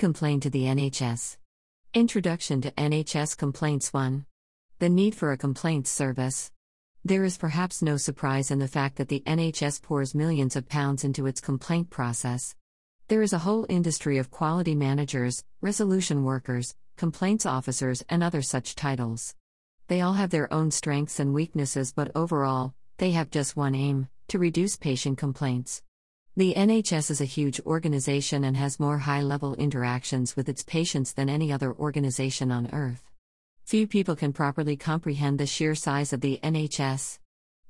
complain to the NHS? Introduction to NHS Complaints 1. The need for a complaints service. There is perhaps no surprise in the fact that the NHS pours millions of pounds into its complaint process. There is a whole industry of quality managers, resolution workers, complaints officers, and other such titles. They all have their own strengths and weaknesses, but overall, they have just one aim to reduce patient complaints. The NHS is a huge organization and has more high level interactions with its patients than any other organization on earth. Few people can properly comprehend the sheer size of the NHS.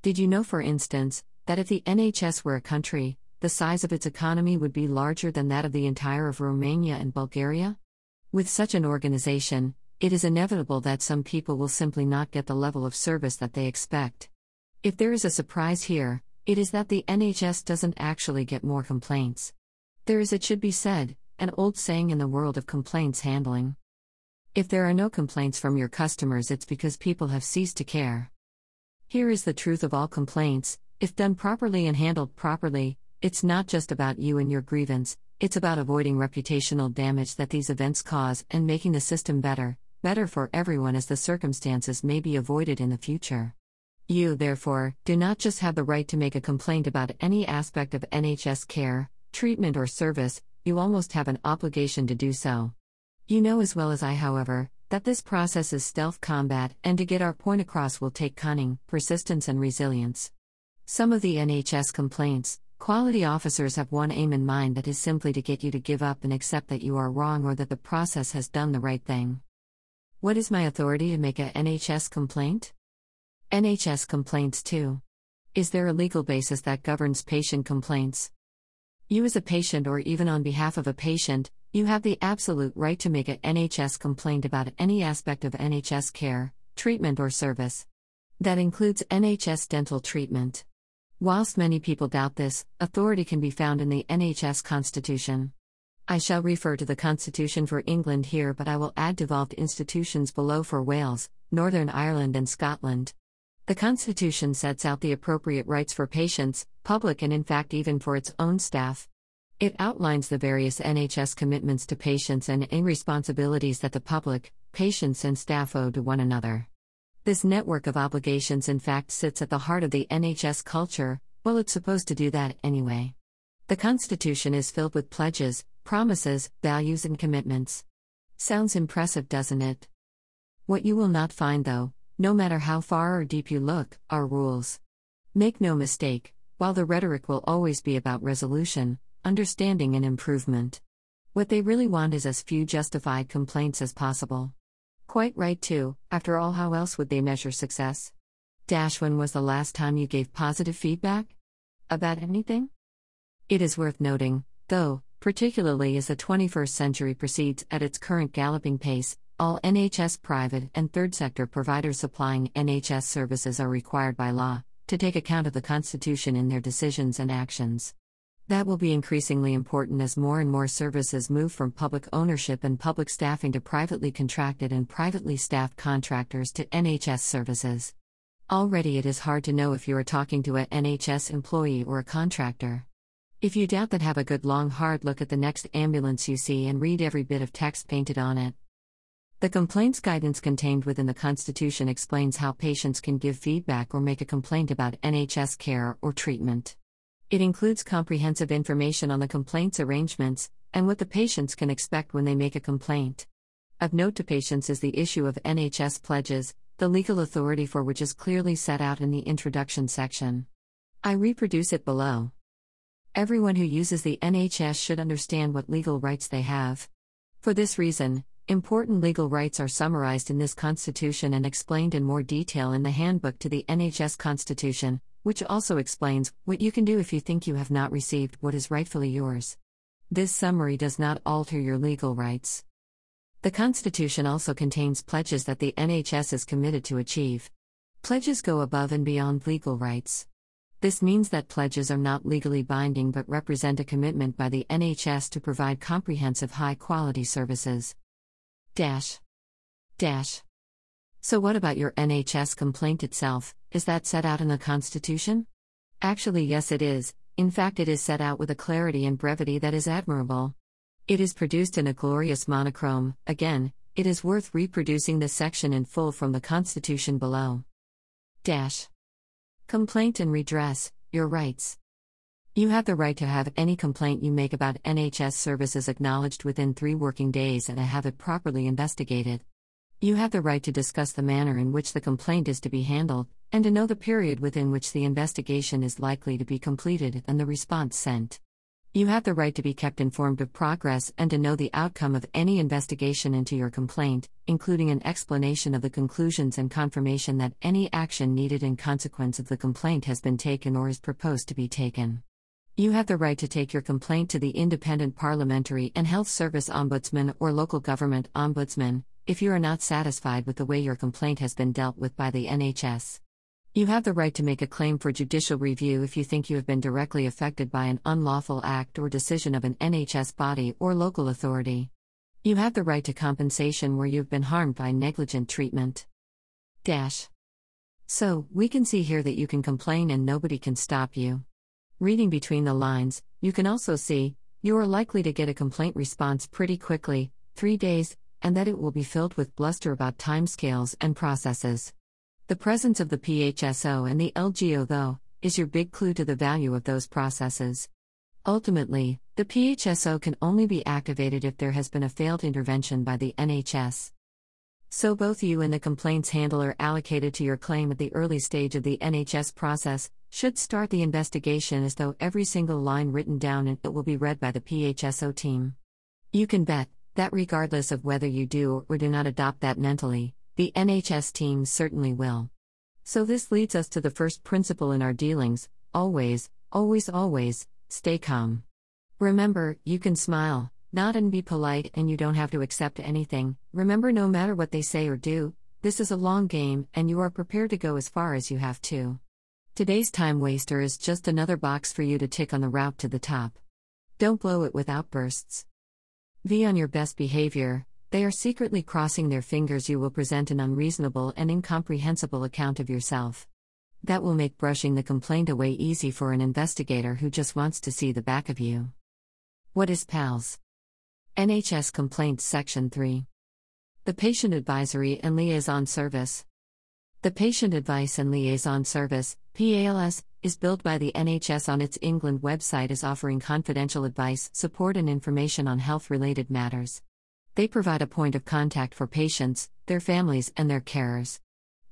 Did you know, for instance, that if the NHS were a country, the size of its economy would be larger than that of the entire of Romania and Bulgaria? With such an organization, it is inevitable that some people will simply not get the level of service that they expect. If there is a surprise here, it is that the NHS doesn't actually get more complaints. There is, it should be said, an old saying in the world of complaints handling. If there are no complaints from your customers, it's because people have ceased to care. Here is the truth of all complaints if done properly and handled properly, it's not just about you and your grievance, it's about avoiding reputational damage that these events cause and making the system better, better for everyone as the circumstances may be avoided in the future. You, therefore, do not just have the right to make a complaint about any aspect of NHS care, treatment, or service, you almost have an obligation to do so. You know as well as I, however, that this process is stealth combat, and to get our point across will take cunning, persistence, and resilience. Some of the NHS complaints, quality officers have one aim in mind that is simply to get you to give up and accept that you are wrong or that the process has done the right thing. What is my authority to make a NHS complaint? NHS complaints too. Is there a legal basis that governs patient complaints? You, as a patient, or even on behalf of a patient, you have the absolute right to make an NHS complaint about any aspect of NHS care, treatment, or service. That includes NHS dental treatment. Whilst many people doubt this, authority can be found in the NHS Constitution. I shall refer to the Constitution for England here, but I will add devolved institutions below for Wales, Northern Ireland, and Scotland. The Constitution sets out the appropriate rights for patients, public, and in fact, even for its own staff. It outlines the various NHS commitments to patients and any responsibilities that the public, patients, and staff owe to one another. This network of obligations, in fact, sits at the heart of the NHS culture, well, it's supposed to do that anyway. The Constitution is filled with pledges, promises, values, and commitments. Sounds impressive, doesn't it? What you will not find, though, no matter how far or deep you look, are rules. Make no mistake, while the rhetoric will always be about resolution, understanding, and improvement. What they really want is as few justified complaints as possible. Quite right, too, after all, how else would they measure success? Dash, when was the last time you gave positive feedback? About anything? It is worth noting, though, particularly as the 21st century proceeds at its current galloping pace, all NHS private and third sector providers supplying NHS services are required by law to take account of the Constitution in their decisions and actions. That will be increasingly important as more and more services move from public ownership and public staffing to privately contracted and privately staffed contractors to NHS services. Already it is hard to know if you are talking to an NHS employee or a contractor. If you doubt that, have a good long hard look at the next ambulance you see and read every bit of text painted on it. The complaints guidance contained within the Constitution explains how patients can give feedback or make a complaint about NHS care or treatment. It includes comprehensive information on the complaints arrangements and what the patients can expect when they make a complaint. Of note to patients is the issue of NHS pledges, the legal authority for which is clearly set out in the introduction section. I reproduce it below. Everyone who uses the NHS should understand what legal rights they have. For this reason, important legal rights are summarized in this Constitution and explained in more detail in the Handbook to the NHS Constitution, which also explains what you can do if you think you have not received what is rightfully yours. This summary does not alter your legal rights. The Constitution also contains pledges that the NHS is committed to achieve. Pledges go above and beyond legal rights. This means that pledges are not legally binding but represent a commitment by the NHS to provide comprehensive high quality services. Dash. Dash. So, what about your NHS complaint itself? Is that set out in the Constitution? Actually, yes, it is. In fact, it is set out with a clarity and brevity that is admirable. It is produced in a glorious monochrome, again, it is worth reproducing the section in full from the Constitution below. Dash. Complaint and redress, your rights. You have the right to have any complaint you make about NHS services acknowledged within three working days and to have it properly investigated. You have the right to discuss the manner in which the complaint is to be handled, and to know the period within which the investigation is likely to be completed and the response sent. You have the right to be kept informed of progress and to know the outcome of any investigation into your complaint, including an explanation of the conclusions and confirmation that any action needed in consequence of the complaint has been taken or is proposed to be taken. You have the right to take your complaint to the Independent Parliamentary and Health Service Ombudsman or local government ombudsman if you are not satisfied with the way your complaint has been dealt with by the NHS. You have the right to make a claim for judicial review if you think you have been directly affected by an unlawful act or decision of an NHS body or local authority. You have the right to compensation where you've been harmed by negligent treatment. Dash. So, we can see here that you can complain and nobody can stop you. Reading between the lines, you can also see you are likely to get a complaint response pretty quickly, three days, and that it will be filled with bluster about timescales and processes. The presence of the PHSO and the LGO, though, is your big clue to the value of those processes. Ultimately, the PHSO can only be activated if there has been a failed intervention by the NHS. So, both you and the complaints handler allocated to your claim at the early stage of the NHS process should start the investigation as though every single line written down in it will be read by the PHSO team. You can bet that regardless of whether you do or do not adopt that mentally, the NHS team certainly will. So, this leads us to the first principle in our dealings always, always, always, stay calm. Remember, you can smile, nod, and be polite, and you don't have to accept anything. Remember, no matter what they say or do, this is a long game, and you are prepared to go as far as you have to. Today's time waster is just another box for you to tick on the route to the top. Don't blow it with outbursts. Be on your best behavior, they are secretly crossing their fingers you will present an unreasonable and incomprehensible account of yourself. That will make brushing the complaint away easy for an investigator who just wants to see the back of you. What is PALS? NHS Complaints Section 3. The Patient Advisory and Liaison Service. The Patient Advice and Liaison Service, PALS, is built by the NHS on its England website as offering confidential advice, support, and information on health related matters. They provide a point of contact for patients, their families, and their carers.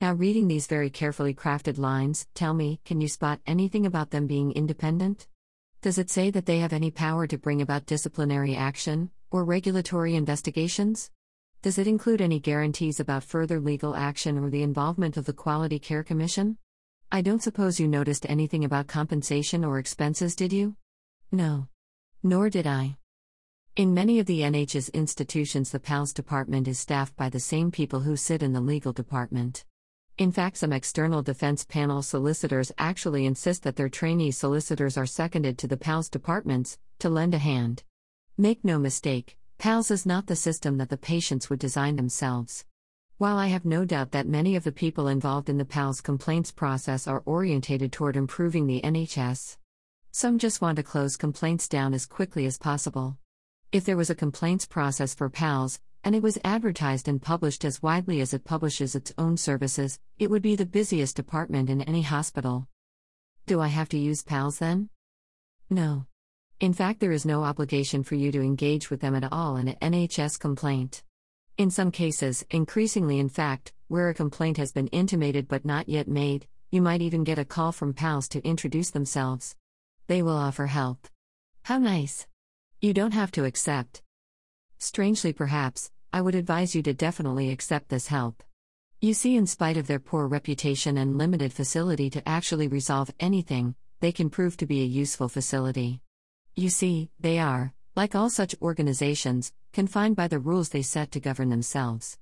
Now, reading these very carefully crafted lines, tell me, can you spot anything about them being independent? Does it say that they have any power to bring about disciplinary action, or regulatory investigations? Does it include any guarantees about further legal action or the involvement of the Quality Care Commission? I don't suppose you noticed anything about compensation or expenses, did you? No. Nor did I. In many of the NHS institutions, the PALS department is staffed by the same people who sit in the legal department. In fact, some external defense panel solicitors actually insist that their trainee solicitors are seconded to the PALS departments to lend a hand. Make no mistake, PALS is not the system that the patients would design themselves. While I have no doubt that many of the people involved in the PALS complaints process are orientated toward improving the NHS, some just want to close complaints down as quickly as possible. If there was a complaints process for PALS, and it was advertised and published as widely as it publishes its own services, it would be the busiest department in any hospital. Do I have to use PALS then? No. In fact, there is no obligation for you to engage with them at all in an NHS complaint. In some cases, increasingly in fact, where a complaint has been intimated but not yet made, you might even get a call from PALS to introduce themselves. They will offer help. How nice! You don't have to accept. Strangely, perhaps, I would advise you to definitely accept this help. You see, in spite of their poor reputation and limited facility to actually resolve anything, they can prove to be a useful facility. You see, they are, like all such organizations, confined by the rules they set to govern themselves.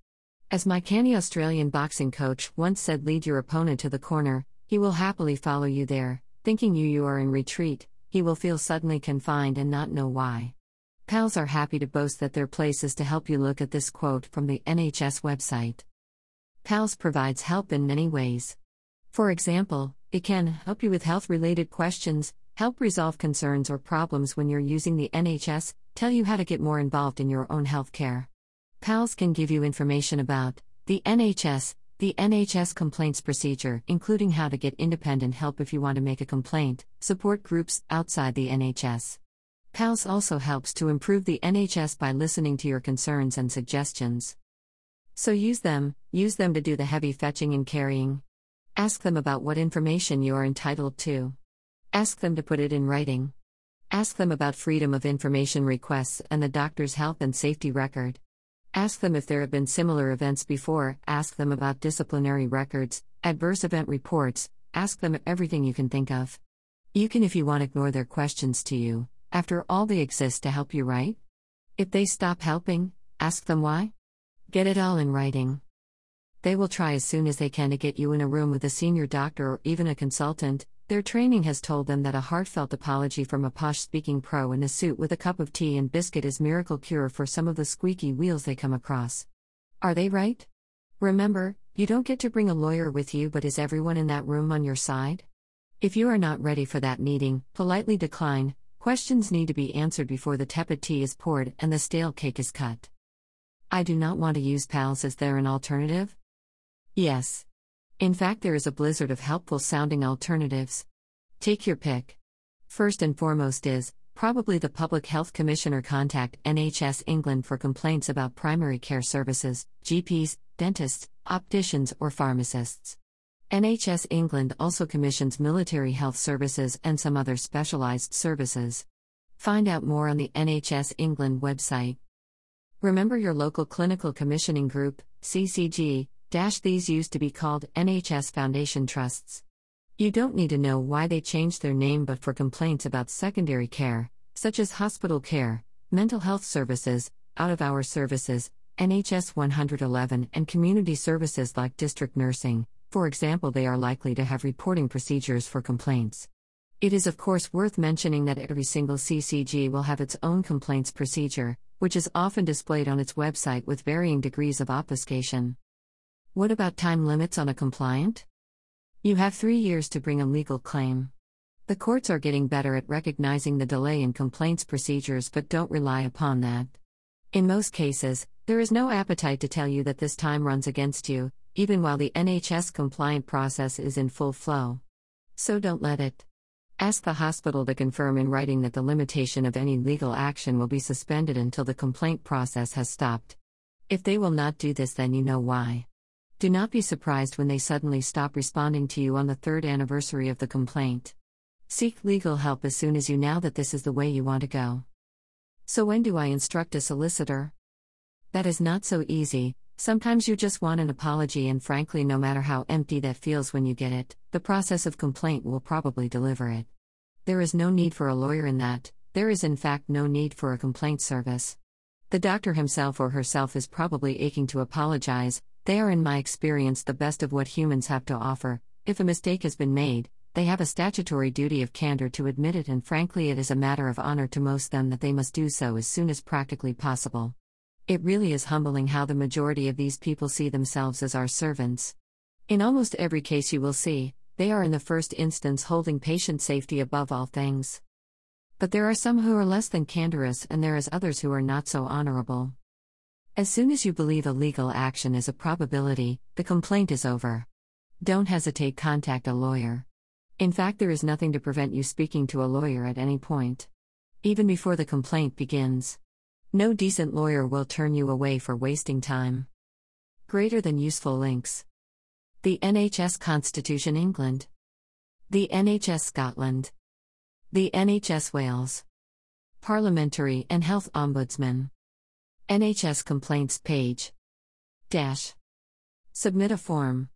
As my canny Australian boxing coach once said, lead your opponent to the corner, he will happily follow you there, thinking you you are in retreat, he will feel suddenly confined and not know why. Pals are happy to boast that their place is to help you look at this quote from the NHS website. PALS provides help in many ways. For example, it can help you with health related questions, help resolve concerns or problems when you're using the NHS, tell you how to get more involved in your own healthcare. PALS can give you information about the NHS, the NHS complaints procedure, including how to get independent help if you want to make a complaint, support groups outside the NHS. PALS also helps to improve the NHS by listening to your concerns and suggestions. So use them, use them to do the heavy fetching and carrying. Ask them about what information you are entitled to. Ask them to put it in writing. Ask them about freedom of information requests and the doctor's health and safety record. Ask them if there have been similar events before, ask them about disciplinary records, adverse event reports, ask them everything you can think of. You can, if you want, ignore their questions to you. After all, they exist to help you, right? If they stop helping, ask them why. Get it all in writing. They will try as soon as they can to get you in a room with a senior doctor or even a consultant, their training has told them that a heartfelt apology from a posh speaking pro in a suit with a cup of tea and biscuit is miracle cure for some of the squeaky wheels they come across. Are they right? Remember, you don't get to bring a lawyer with you, but is everyone in that room on your side? If you are not ready for that meeting, politely decline. Questions need to be answered before the tepid tea is poured and the stale cake is cut. I do not want to use PALS. Is there an alternative? Yes. In fact, there is a blizzard of helpful sounding alternatives. Take your pick. First and foremost is, probably the Public Health Commissioner contact NHS England for complaints about primary care services, GPs, dentists, opticians, or pharmacists. NHS England also commissions military health services and some other specialised services. Find out more on the NHS England website. Remember your local clinical commissioning group, CCG, Dash these used to be called NHS Foundation Trusts. You don't need to know why they changed their name, but for complaints about secondary care, such as hospital care, mental health services, out of hour services, NHS 111, and community services like district nursing, for example, they are likely to have reporting procedures for complaints. It is, of course, worth mentioning that every single CCG will have its own complaints procedure, which is often displayed on its website with varying degrees of obfuscation. What about time limits on a compliant? You have three years to bring a legal claim. The courts are getting better at recognizing the delay in complaints procedures but don't rely upon that. In most cases, there is no appetite to tell you that this time runs against you, even while the NHS compliant process is in full flow. So don't let it. Ask the hospital to confirm in writing that the limitation of any legal action will be suspended until the complaint process has stopped. If they will not do this, then you know why. Do not be surprised when they suddenly stop responding to you on the third anniversary of the complaint. Seek legal help as soon as you know that this is the way you want to go. So, when do I instruct a solicitor? That is not so easy. Sometimes you just want an apology, and frankly, no matter how empty that feels when you get it, the process of complaint will probably deliver it. There is no need for a lawyer in that, there is in fact no need for a complaint service. The doctor himself or herself is probably aching to apologize, they are, in my experience, the best of what humans have to offer. If a mistake has been made, they have a statutory duty of candor to admit it, and frankly, it is a matter of honor to most them that they must do so as soon as practically possible. It really is humbling how the majority of these people see themselves as our servants. In almost every case you will see, they are in the first instance holding patient safety above all things. But there are some who are less than candorous, and there is others who are not so honorable. As soon as you believe a legal action is a probability, the complaint is over. Don't hesitate, contact a lawyer. In fact, there is nothing to prevent you speaking to a lawyer at any point. Even before the complaint begins. No decent lawyer will turn you away for wasting time. Greater than useful links. The NHS Constitution England. The NHS Scotland. The NHS Wales. Parliamentary and Health Ombudsman. NHS complaints page. Dash. Submit a form.